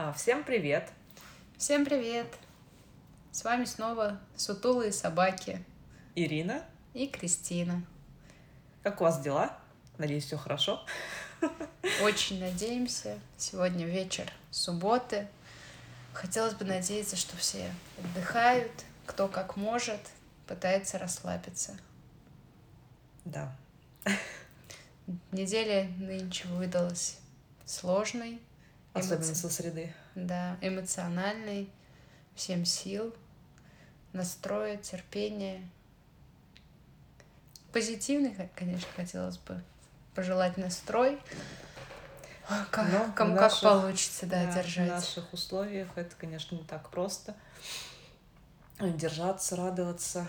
А, Всем привет! Всем привет! С вами снова сутулые собаки Ирина, и Кристина. как у вас дела? Надеюсь, все хорошо. Очень надеемся. Сегодня вечер субботы. Хотелось бы надеяться, что все отдыхают, кто как может, пытается расслабиться. Да. Неделя нынче выдалась сложной, Особенно эмоци- со среды. да, эмоциональной, всем сил, настроя, терпения. Позитивный, конечно, хотелось бы пожелать настрой. Как- Но в кому наших- как получится, да, Да, В держать. наших условиях это, конечно, не так просто. Держаться, радоваться.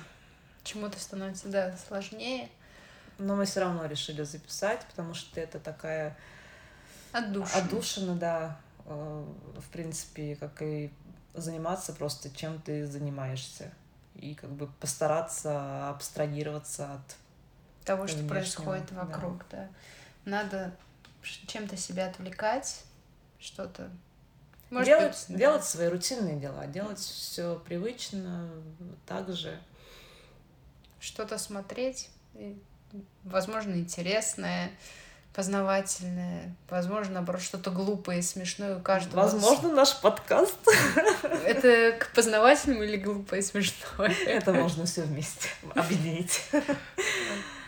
Чему-то становится, да, сложнее. Но мы все равно решили записать, потому что это такая Отдушина. отдушина, да, э, в принципе, как и заниматься просто чем ты занимаешься. И как бы постараться абстрагироваться от того, что внешнего, происходит да. вокруг, да. Надо ш- чем-то себя отвлекать, что-то. Может делать, быть, да. делать свои рутинные дела, делать все привычно, так же. что-то смотреть, возможно, интересное, познавательное, возможно, наоборот, что-то глупое и смешное у каждого. Возможно, наш подкаст. Это к познавательному или глупое и смешное? Это можно все вместе объединить.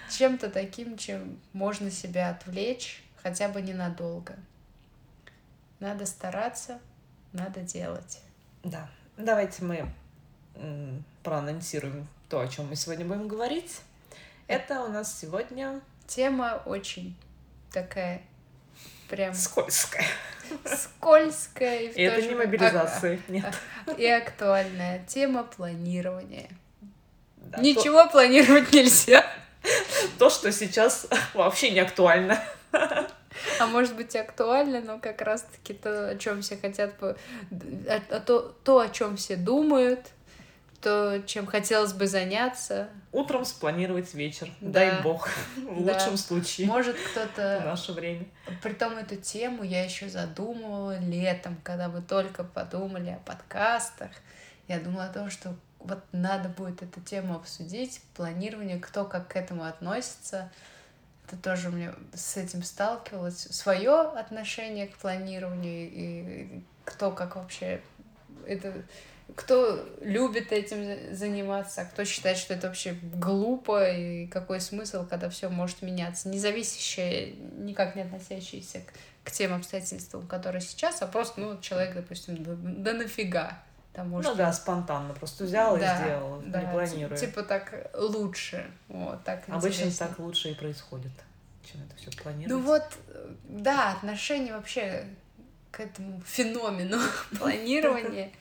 Чем-то таким, чем можно себя отвлечь, хотя бы ненадолго. Надо стараться, надо делать. Да. Давайте мы проанонсируем то, о чем мы сегодня будем говорить. Это у нас сегодня Тема очень такая прям скользкая. скользкая и, это не мобилизация. Нет. и актуальная. Тема планирования. Да, то- Ничего планировать нельзя. То, что сейчас вообще не актуально. А может быть актуально, но как раз-таки то, о чем все хотят, а то, то, о чем все думают, то, чем хотелось бы заняться. Утром спланировать вечер. Да. Дай бог. В Да. лучшем случае. Может, В кто-то... наше время. Притом эту тему я еще задумывала летом, когда мы только подумали о подкастах. Я думала о том, что вот надо будет эту тему обсудить, планирование, кто как к этому относится. Это тоже мне с этим сталкивалась. Свое отношение к планированию и кто как вообще это кто любит этим за- заниматься, а кто считает, что это вообще глупо, и какой смысл, когда все может меняться, не зависящее, никак не относящееся к, к тем обстоятельствам, которые сейчас, а просто, ну, человек, допустим, да, да нафига. Может, Ну да, спонтанно. Просто взял и да, сделал, да, не планируя. Типа так лучше, вот, так Обычно интереснее. так лучше и происходит, чем это все планировать. Ну вот, да, отношение вообще к этому феномену планирования.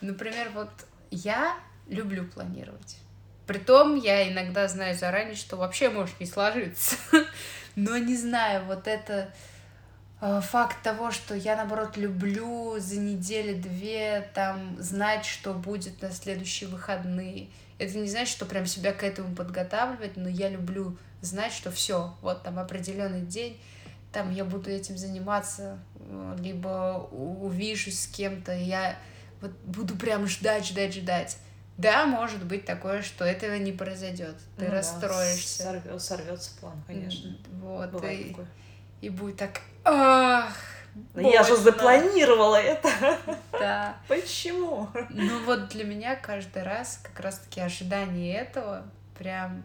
Например, вот я люблю планировать. Притом я иногда знаю заранее, что вообще может не сложиться. Но не знаю, вот это э, факт того, что я, наоборот, люблю за неделю-две там знать, что будет на следующие выходные. Это не значит, что прям себя к этому подготавливать, но я люблю знать, что все, вот там определенный день, там я буду этим заниматься, э, либо увижусь с кем-то, я вот буду прям ждать, ждать, ждать. Да, может быть такое, что этого не произойдет. Ты Ну да, расстроишься. сорвё- сорвется план, конечно. Вот, Бывает и, такое. и будет так, ах, Но я же больно». запланировала это. Да. Почему? Ну вот для меня каждый раз как раз-таки ожидание этого прям...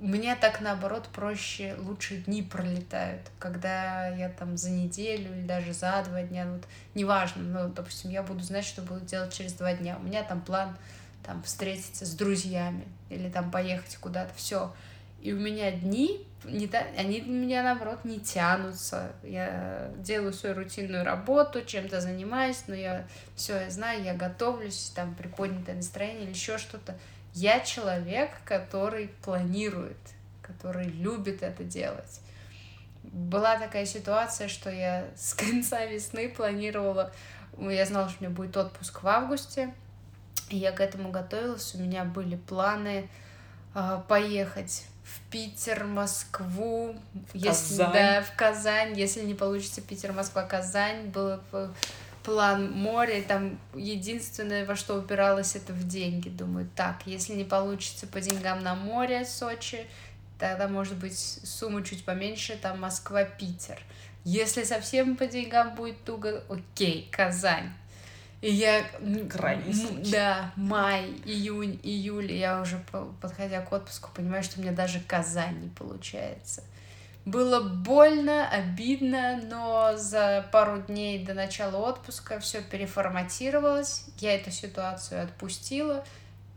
Мне так наоборот проще, лучше дни пролетают, когда я там за неделю или даже за два дня, вот неважно, ну, допустим, я буду знать, что буду делать через два дня. У меня там план там встретиться с друзьями или там поехать куда-то, все. И у меня дни, не они у меня наоборот не тянутся. Я делаю свою рутинную работу, чем-то занимаюсь, но я все, я знаю, я готовлюсь, там приподнятое настроение или еще что-то. Я человек, который планирует, который любит это делать. Была такая ситуация, что я с конца весны планировала, я знала, что у меня будет отпуск в августе, и я к этому готовилась, у меня были планы а, поехать в Питер, Москву, если Казань. да, в Казань, если не получится Питер, Москва, Казань, было бы план моря, там единственное, во что упиралось, это в деньги. Думаю, так, если не получится по деньгам на море Сочи, тогда, может быть, сумма чуть поменьше, там Москва-Питер. Если совсем по деньгам будет туго, окей, Казань. И я... Крайний Да, май, июнь, июль, я уже, подходя к отпуску, понимаю, что у меня даже Казань не получается. Было больно, обидно, но за пару дней до начала отпуска все переформатировалось. Я эту ситуацию отпустила,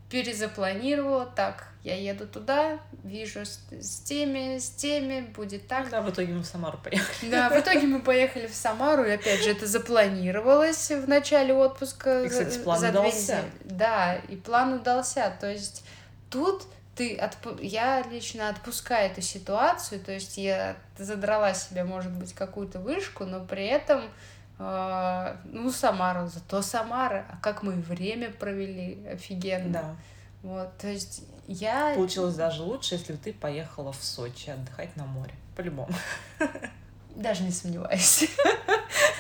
перезапланировала. Так, я еду туда, вижу с, с теми, с теми, будет так. Да, в итоге мы в Самару поехали. Да, в итоге мы поехали в Самару, и опять же это запланировалось в начале отпуска. И, кстати, план за удался. Да, и план удался. То есть тут ты отпу... я лично отпускаю эту ситуацию, то есть я задрала себе, может быть, какую-то вышку, но при этом э, ну, Самара, зато Самара, а как мы время провели, офигенно. Да. Вот, то есть я... Получилось даже лучше, если бы ты поехала в Сочи отдыхать на море, по-любому. Даже не сомневаюсь.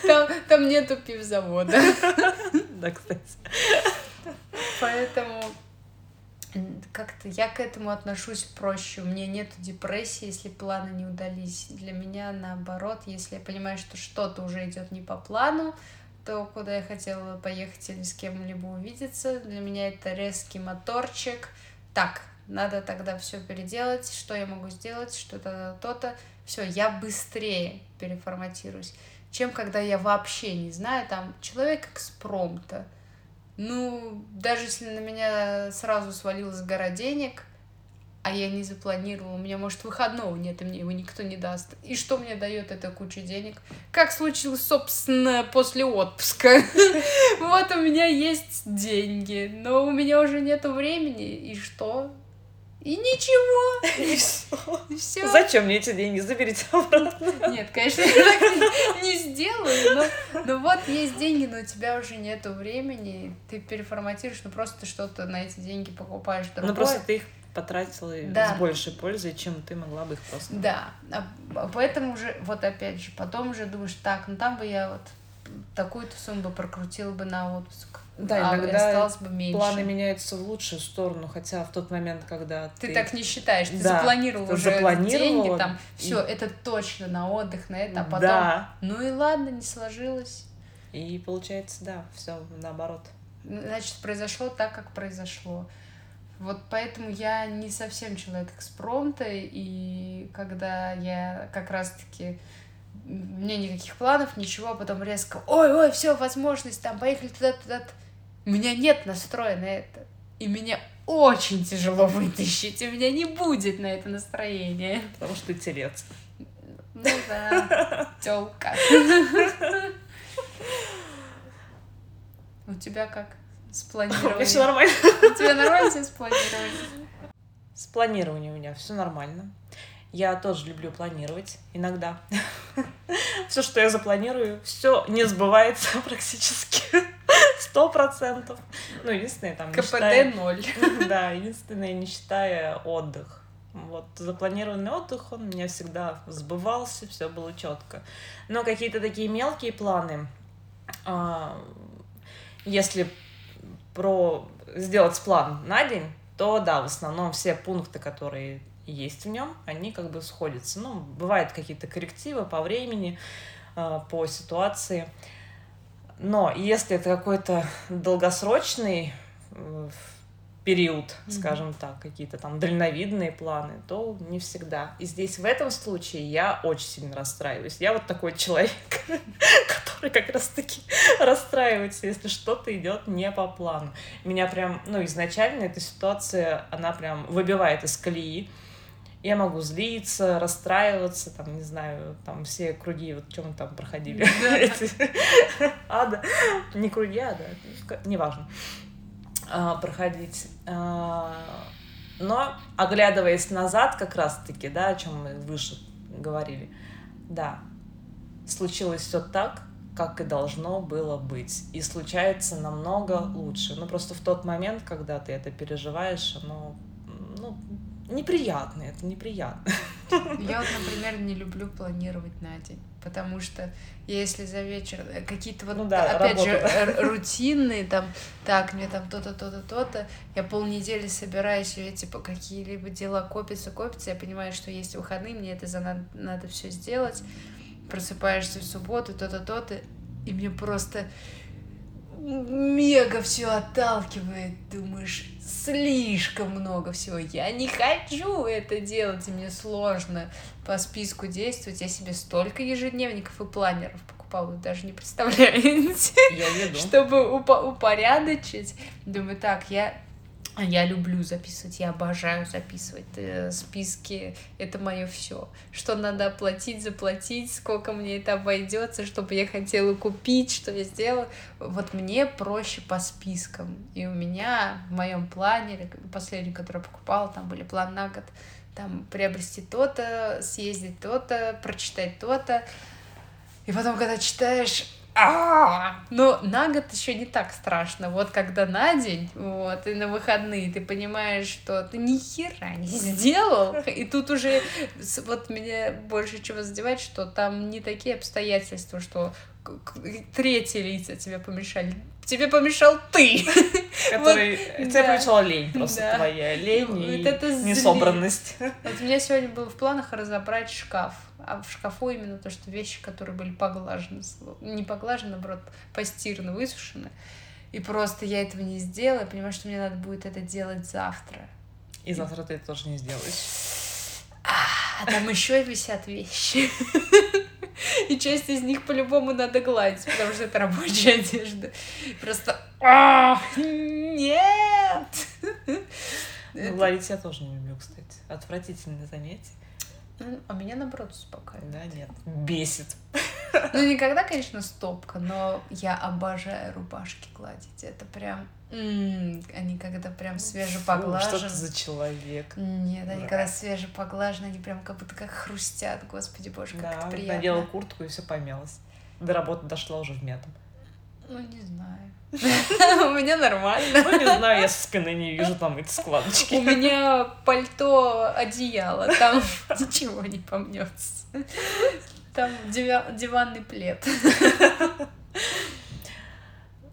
Там, там нету пивзавода. Да, кстати. Поэтому как-то я к этому отношусь проще. У меня нет депрессии, если планы не удались. Для меня наоборот, если я понимаю, что что-то уже идет не по плану, то куда я хотела поехать или с кем-либо увидеться, для меня это резкий моторчик. Так, надо тогда все переделать, что я могу сделать, что-то то-то. Все, я быстрее переформатируюсь, чем когда я вообще не знаю, там человек экспромта ну, даже если на меня сразу свалилась гора денег, а я не запланировала, у меня, может, выходного нет, и мне его никто не даст. И что мне дает эта куча денег? Как случилось, собственно, после отпуска. Вот у меня есть деньги, но у меня уже нету времени, и что? И ничего. И все. И все. Зачем мне эти деньги? Заберите обратно. Нет, конечно, я так не сделаю, но, но вот есть деньги, но у тебя уже нету времени, ты переформатируешь, ну просто ты что-то на эти деньги покупаешь другое. Ну просто ты их потратила да. с большей пользой, чем ты могла бы их просто... Да, а поэтому уже, вот опять же, потом уже думаешь, так, ну там бы я вот такую-то сумму бы прокрутила бы на отпуск да, а иногда осталось бы меньше. планы меняются в лучшую сторону, хотя в тот момент, когда ты... Ты так не считаешь, ты да, запланировал ты уже запланировала, деньги, там, все, и... это точно на отдых, на это, а потом, да. ну и ладно, не сложилось. И получается, да, все наоборот. Значит, произошло так, как произошло. Вот поэтому я не совсем человек экспромта, и когда я как раз-таки мне никаких планов, ничего, а потом резко, ой, ой, все, возможность, там, поехали туда-туда, у меня нет настроя на это. И меня очень тяжело вытащить. У меня не будет на это настроения. Потому что ты телец. Ну да, тёлка. У тебя как с планированием? Все нормально. У тебя нормально с планированием? С планированием у меня все нормально. Я тоже люблю планировать иногда. Все, что я запланирую, все не сбывается практически. Сто процентов. Ну, единственное, там, КПД считая... ноль. Да, единственное, не считая отдых. Вот запланированный отдых, он у меня всегда сбывался, все было четко. Но какие-то такие мелкие планы, а, если про сделать план на день, то да, в основном все пункты, которые есть в нем, они как бы сходятся. Ну, бывают какие-то коррективы по времени, а, по ситуации. Но если это какой-то долгосрочный э, период, mm-hmm. скажем так, какие-то там дальновидные планы, то не всегда. И здесь в этом случае я очень сильно расстраиваюсь. Я вот такой человек, который как раз-таки расстраивается, если что-то идет не по плану. Меня прям, ну, изначально эта ситуация, она прям выбивает из колеи я могу злиться, расстраиваться, там, не знаю, там все круги, вот чем мы там проходили, ада, не круги, а да, неважно, а, проходить. А, но, оглядываясь назад, как раз-таки, да, о чем мы выше говорили, да, случилось все так, как и должно было быть. И случается намного лучше. Ну, просто в тот момент, когда ты это переживаешь, оно, ну, неприятно, это неприятно. Я вот, например, не люблю планировать на день, потому что если за вечер э, какие-то вот, Ну да, опять же, работа. р- рутинные, там, так, мне там то-то, то-то, то-то, я полнедели собираюсь, и типа какие-либо дела копятся, копятся, я понимаю, что есть выходные, мне это за надо, надо все сделать, просыпаешься в субботу, то-то, то-то, и мне просто мега все отталкивает, думаешь, слишком много всего, я не хочу это делать, и мне сложно по списку действовать, я себе столько ежедневников и планеров покупала, вы даже не представляете, Я веду. чтобы упо- упорядочить, думаю, так, я я люблю записывать, я обожаю записывать э, списки, это мое все. Что надо оплатить, заплатить, сколько мне это обойдется, чтобы я хотела купить, что я сделала. Вот мне проще по спискам. И у меня в моем плане, последний, который я покупала, там были план на год, там приобрести то-то, съездить то-то, прочитать то-то. И потом, когда читаешь, Но на год еще не так страшно. Вот когда на день, вот, и на выходные ты понимаешь, что ты ни хера не сделал, и тут уже вот меня больше чего задевает, что там не такие обстоятельства, что третьи лица тебе помешали. Тебе помешал ты. Который... Вот, Тебе да. помешала лень просто Да. твоя. Лень Вот и это несобранность. Вот у меня сегодня было в планах разобрать шкаф. А в шкафу именно то, что вещи, которые были поглажены, не поглажены, наоборот, постираны, высушены. И просто я этого не сделала, я понимаю, что мне надо будет это делать завтра. И завтра ты это тоже не сделаешь. А там еще висят вещи. И часть из них по-любому надо гладить, потому что это рабочая одежда. Просто «А, нет! Ну, гладить я тоже не люблю, кстати. Отвратительное занятие. Ну, А меня наоборот успокаивает. Да, нет. Бесит. Ну, никогда, конечно, стопка, но я обожаю рубашки гладить. Это прям... м, Они когда прям Фу, Что свежепоглажены. ты за человек? Нет, они Да. когда свежепоглажены, они прям как будто как хрустят. Господи боже, как Да, это приятно. надела куртку и все помялось. До работы дошла уже в мятом. Ну, не знаю. У меня нормально. Ну, не знаю, я со спины не вижу там эти У складочки. меня пальто, одеяло, там ничего не помнется. Там диванный плед.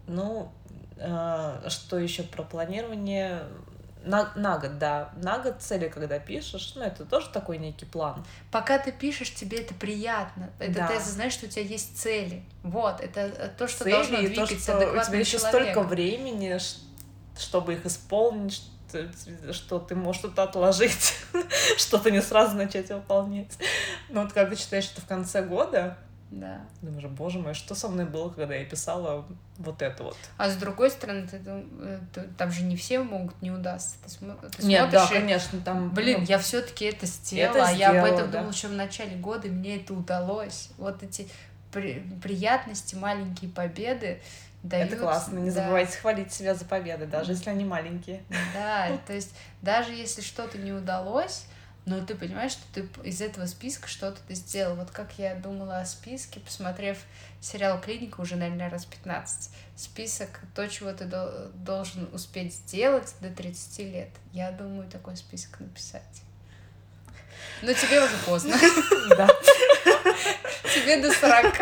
Ну, э, что еще про планирование? На, на год, да. На год цели, когда пишешь, ну, это тоже такой некий план. Пока ты пишешь, тебе это приятно. Это Да. ты знаешь, что у тебя есть цели. Вот, это э, то, что Цели должно и то, что у тебя еще столько времени, чтобы их исполнить, что, что ты можешь что-то отложить, что-то не сразу начать выполнять. Но вот когда ты читаешь это в конце года, Да. думаешь, боже мой, что со мной было, когда я писала вот это вот. А с другой стороны, ты, э, ты- там же не все могут не удастся. Ты, смо- ты Нет, да, смотришь и, конечно, там... Блин, ну, я все-таки это сделала, Это а я об сделала, этом да. думала еще в начале года, и мне это удалось. Вот эти при- приятности, маленькие победы дают... это классно. Не да, забывайте хвалить себя за победы, даже если они маленькие. Да, то есть даже если что-то не удалось, но ты понимаешь, что ты из этого списка что-то ты сделал. Вот как я думала о списке, посмотрев сериал «Клиника» уже, наверное, раз 15. Список, то, чего ты дол- должен успеть сделать до 30 лет. Я думаю, такой список написать. Но тебе уже поздно. Да. Тебе до 40.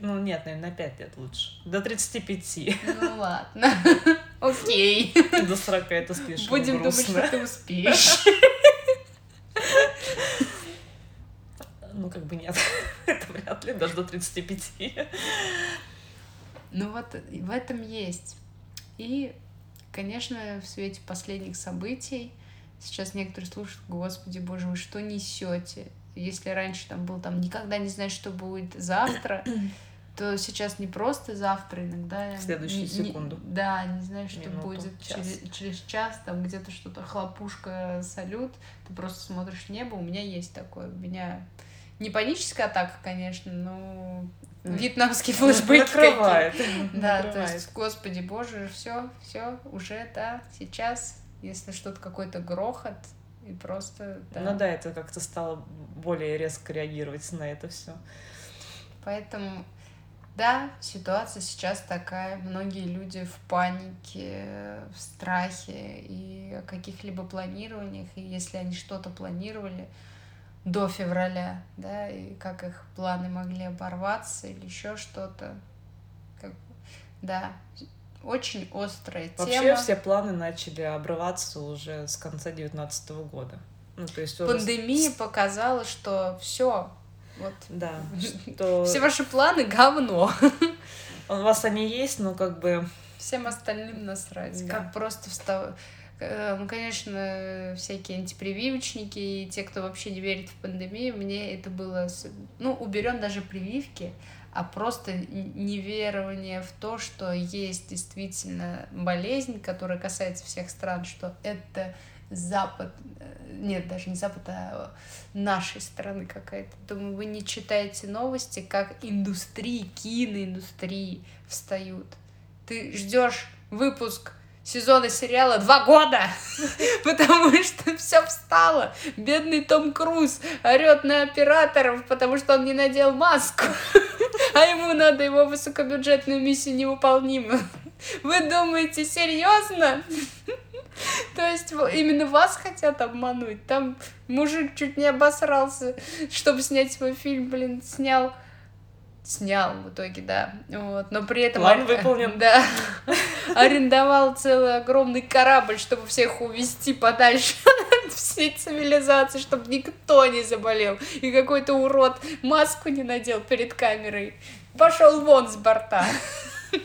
Ну нет, наверное, на 5 лет лучше. До 35. Ну ладно. Окей. До 40 это слишком Будем думать, грустно. что ты успеешь. Ну, как бы нет. Это вряд ли, даже до 35. Ну вот в этом есть. И, конечно, в свете последних событий сейчас некоторые слушают, господи боже, вы что несете? Если раньше там был там никогда не знаешь, что будет завтра, то сейчас не просто завтра, иногда... В следующую не- не- секунду. да, не знаешь, что Минуту, будет час. через, через час, там где-то что-то хлопушка, салют, ты просто смотришь в небо, у меня есть такое, у меня не паническая атака, конечно, но М. вьетнамские флешбеки какие-то. Накрывает. Да, то есть, господи боже, все, все, уже, да, сейчас, если что-то какой-то грохот, и просто, да. Ну да, это как-то стало более резко реагировать на это все. Поэтому Да, ситуация сейчас такая. Многие люди в панике, в страхе и о каких-либо планированиях. И если они что-то планировали до февраля, да, и как их планы могли оборваться или еще что-то. Как... Да, очень острая Вообще тема. все планы начали обрываться уже с конца девятнадцатого года. Ну, то есть уже... Пандемия показала, что все, вот. Да. Что... Все ваши планы говно. У вас они есть, но как бы... Всем остальным насрать. Да. Как просто встав... Э, конечно, всякие антипрививочники и те, кто вообще не верит в пандемию, мне это было... Ну, уберем даже прививки, а просто неверование в то, что есть действительно болезнь, которая касается всех стран, что это Запад, э, нет, даже не Запад, а нашей страны какая-то. Думаю, вы не читаете новости, как индустрии, киноиндустрии встают. Ты ждешь выпуск сезона сериала два года, потому что все встало. Бедный Том Круз орет на операторов, потому что он не надел маску, а ему надо его высокобюджетную миссию невыполнимую. Вы думаете, серьезно? То есть именно вас хотят обмануть. Там мужик чуть не обосрался, чтобы снять свой фильм, блин, снял. Снял в итоге, да. Вот. Но при этом... План выполнен. Да. Арендовал целый огромный корабль, чтобы всех увезти подальше от всей цивилизации, чтобы никто не заболел. И какой-то урод маску не надел перед камерой. Пошел вон с борта.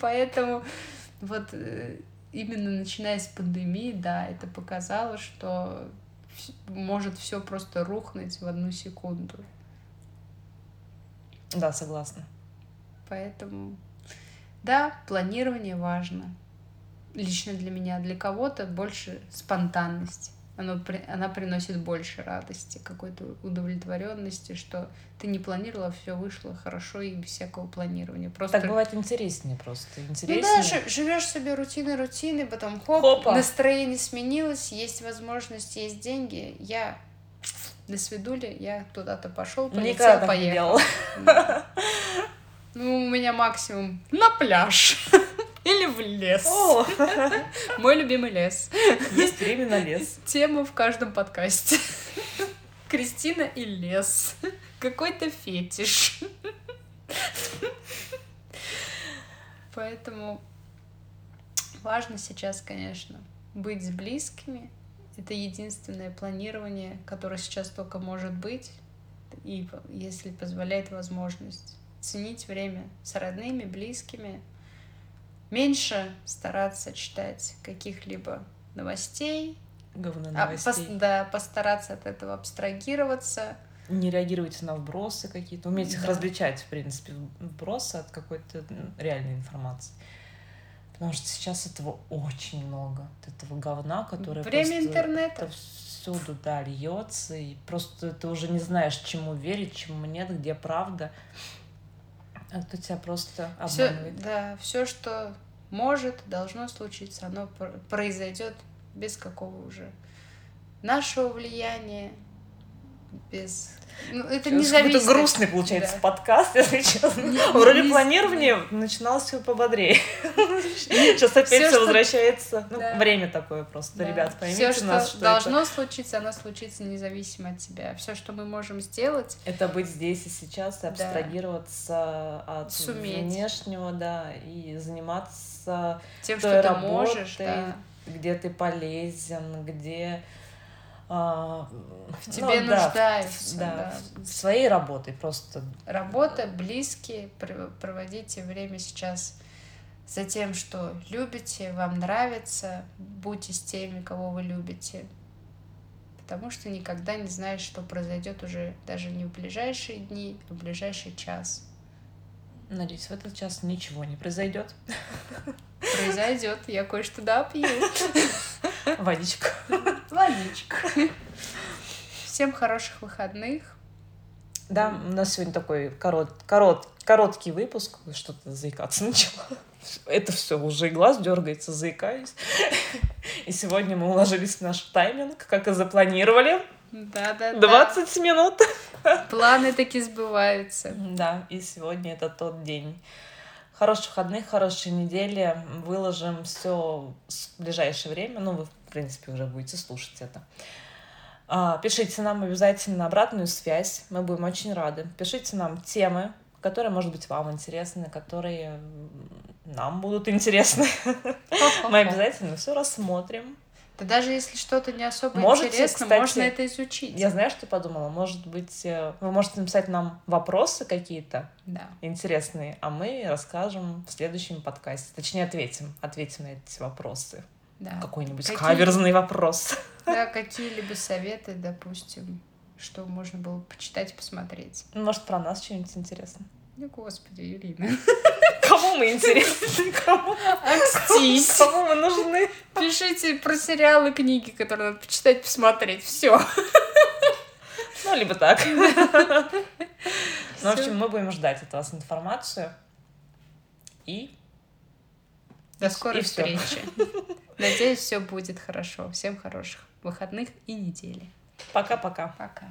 Поэтому вот э, именно начиная с пандемии, да, это показало, что может все просто рухнуть в одну секунду. Да, согласна. Поэтому, да, планирование важно. Лично для меня, для кого-то больше спонтанность. Оно, она приносит больше радости, какой-то удовлетворенности, что ты не планировала, все вышло хорошо и без всякого планирования. Просто Так бывает интереснее просто. Ну Интереснее. да, жи- живешь себе рутиной, рутиной, потом хоп, Хопа. настроение сменилось, есть возможность, есть деньги. Я до свидули, я туда-то пошел, полетел, поехал. Да. Ну, у меня максимум на пляж или в лес. О, Мой любимый лес. есть время на лес. Тема в каждом подкасте. Кристина и лес. Какой-то фетиш. Поэтому важно сейчас, конечно, быть с близкими. Это единственное планирование, которое сейчас только может быть. И если позволяет возможность ценить время с родными, близкими, меньше стараться читать каких-либо новостей, Говно а, пос- новостей. да, постараться от этого абстрагироваться. Не реагируйте на вбросы какие-то. Уметь их Да. различать, в принципе, вбросы от какой-то реальной информации. Потому что сейчас этого очень много. Вот этого говна, которое Время просто интернета. всюду, да, льется. И просто ты уже не знаешь, чему верить, чему нет, где правда. А кто тебя просто обманывает. да, все, что может, должно случиться, оно пр- произойдет без какого уже нашего влияния, без... Ну, это не Какой-то зависит. грустный получается Да. подкаст, если честно. Не- Вроде не- планирование начиналось все пободрее. Сейчас опять все что- возвращается. Ну, Да. Время такое просто, Да. ребят, поймите что нас, что это- должно случиться, оно случится независимо от тебя. Все, что мы можем сделать, это быть здесь и сейчас, и абстрагироваться от Суметь. внешнего, да, и заниматься тем, что ты работой, можешь, да. где ты полезен, где а, В ну тебе да, нуждаются, да, да. в- своей работой просто Работа, близкие, пр- проводите время сейчас за тем, что любите, вам нравится, будьте с теми, кого вы любите. Потому что никогда не знаешь, что произойдет уже даже не в ближайшие дни, а в ближайший час. Надеюсь, в этот час ничего не произойдет. Произойдет, я кое-что допью. Водичка. Водичка. Всем хороших выходных. Да, у нас сегодня такой корот, корот, короткий выпуск. Что-то заикаться начала. Это все уже и глаз дергается, заикаюсь. И сегодня мы уложились в наш тайминг, как и запланировали. Да-да-да. 20 минут. Планы таки сбываются. Да, и сегодня это тот день. Хороших выходных, хорошей недели. Выложим все в ближайшее время. Ну, вы, в принципе, уже будете слушать это. А, пишите нам обязательно обратную связь. Мы будем очень рады. Пишите нам темы, которые, может быть, вам интересны, которые нам будут интересны. Мы обязательно все рассмотрим. Да даже если что-то не особо Можете, интересно, кстати, можно это изучить. Я знаю, что подумала. Может быть, э, вы можете написать нам вопросы какие-то Да. интересные, а мы расскажем в следующем подкасте. Точнее, ответим. Ответим на эти вопросы. Да. Какой-нибудь Какие- каверзный вопрос. Да, какие-либо советы, допустим, что можно было почитать, посмотреть. Может, про нас что-нибудь интересно. Ну, господи, Ирина. Кому мы интересны? Кому? Акстись. Кому мы нужны? Пишите про сериалы, книги, которые надо почитать, посмотреть. Все. Ну, либо так. Ну, в общем, мы будем ждать от вас информацию. И До скорой И встречи. Надеюсь, все будет хорошо. Всем хороших выходных и недели. пока-пока. Пока.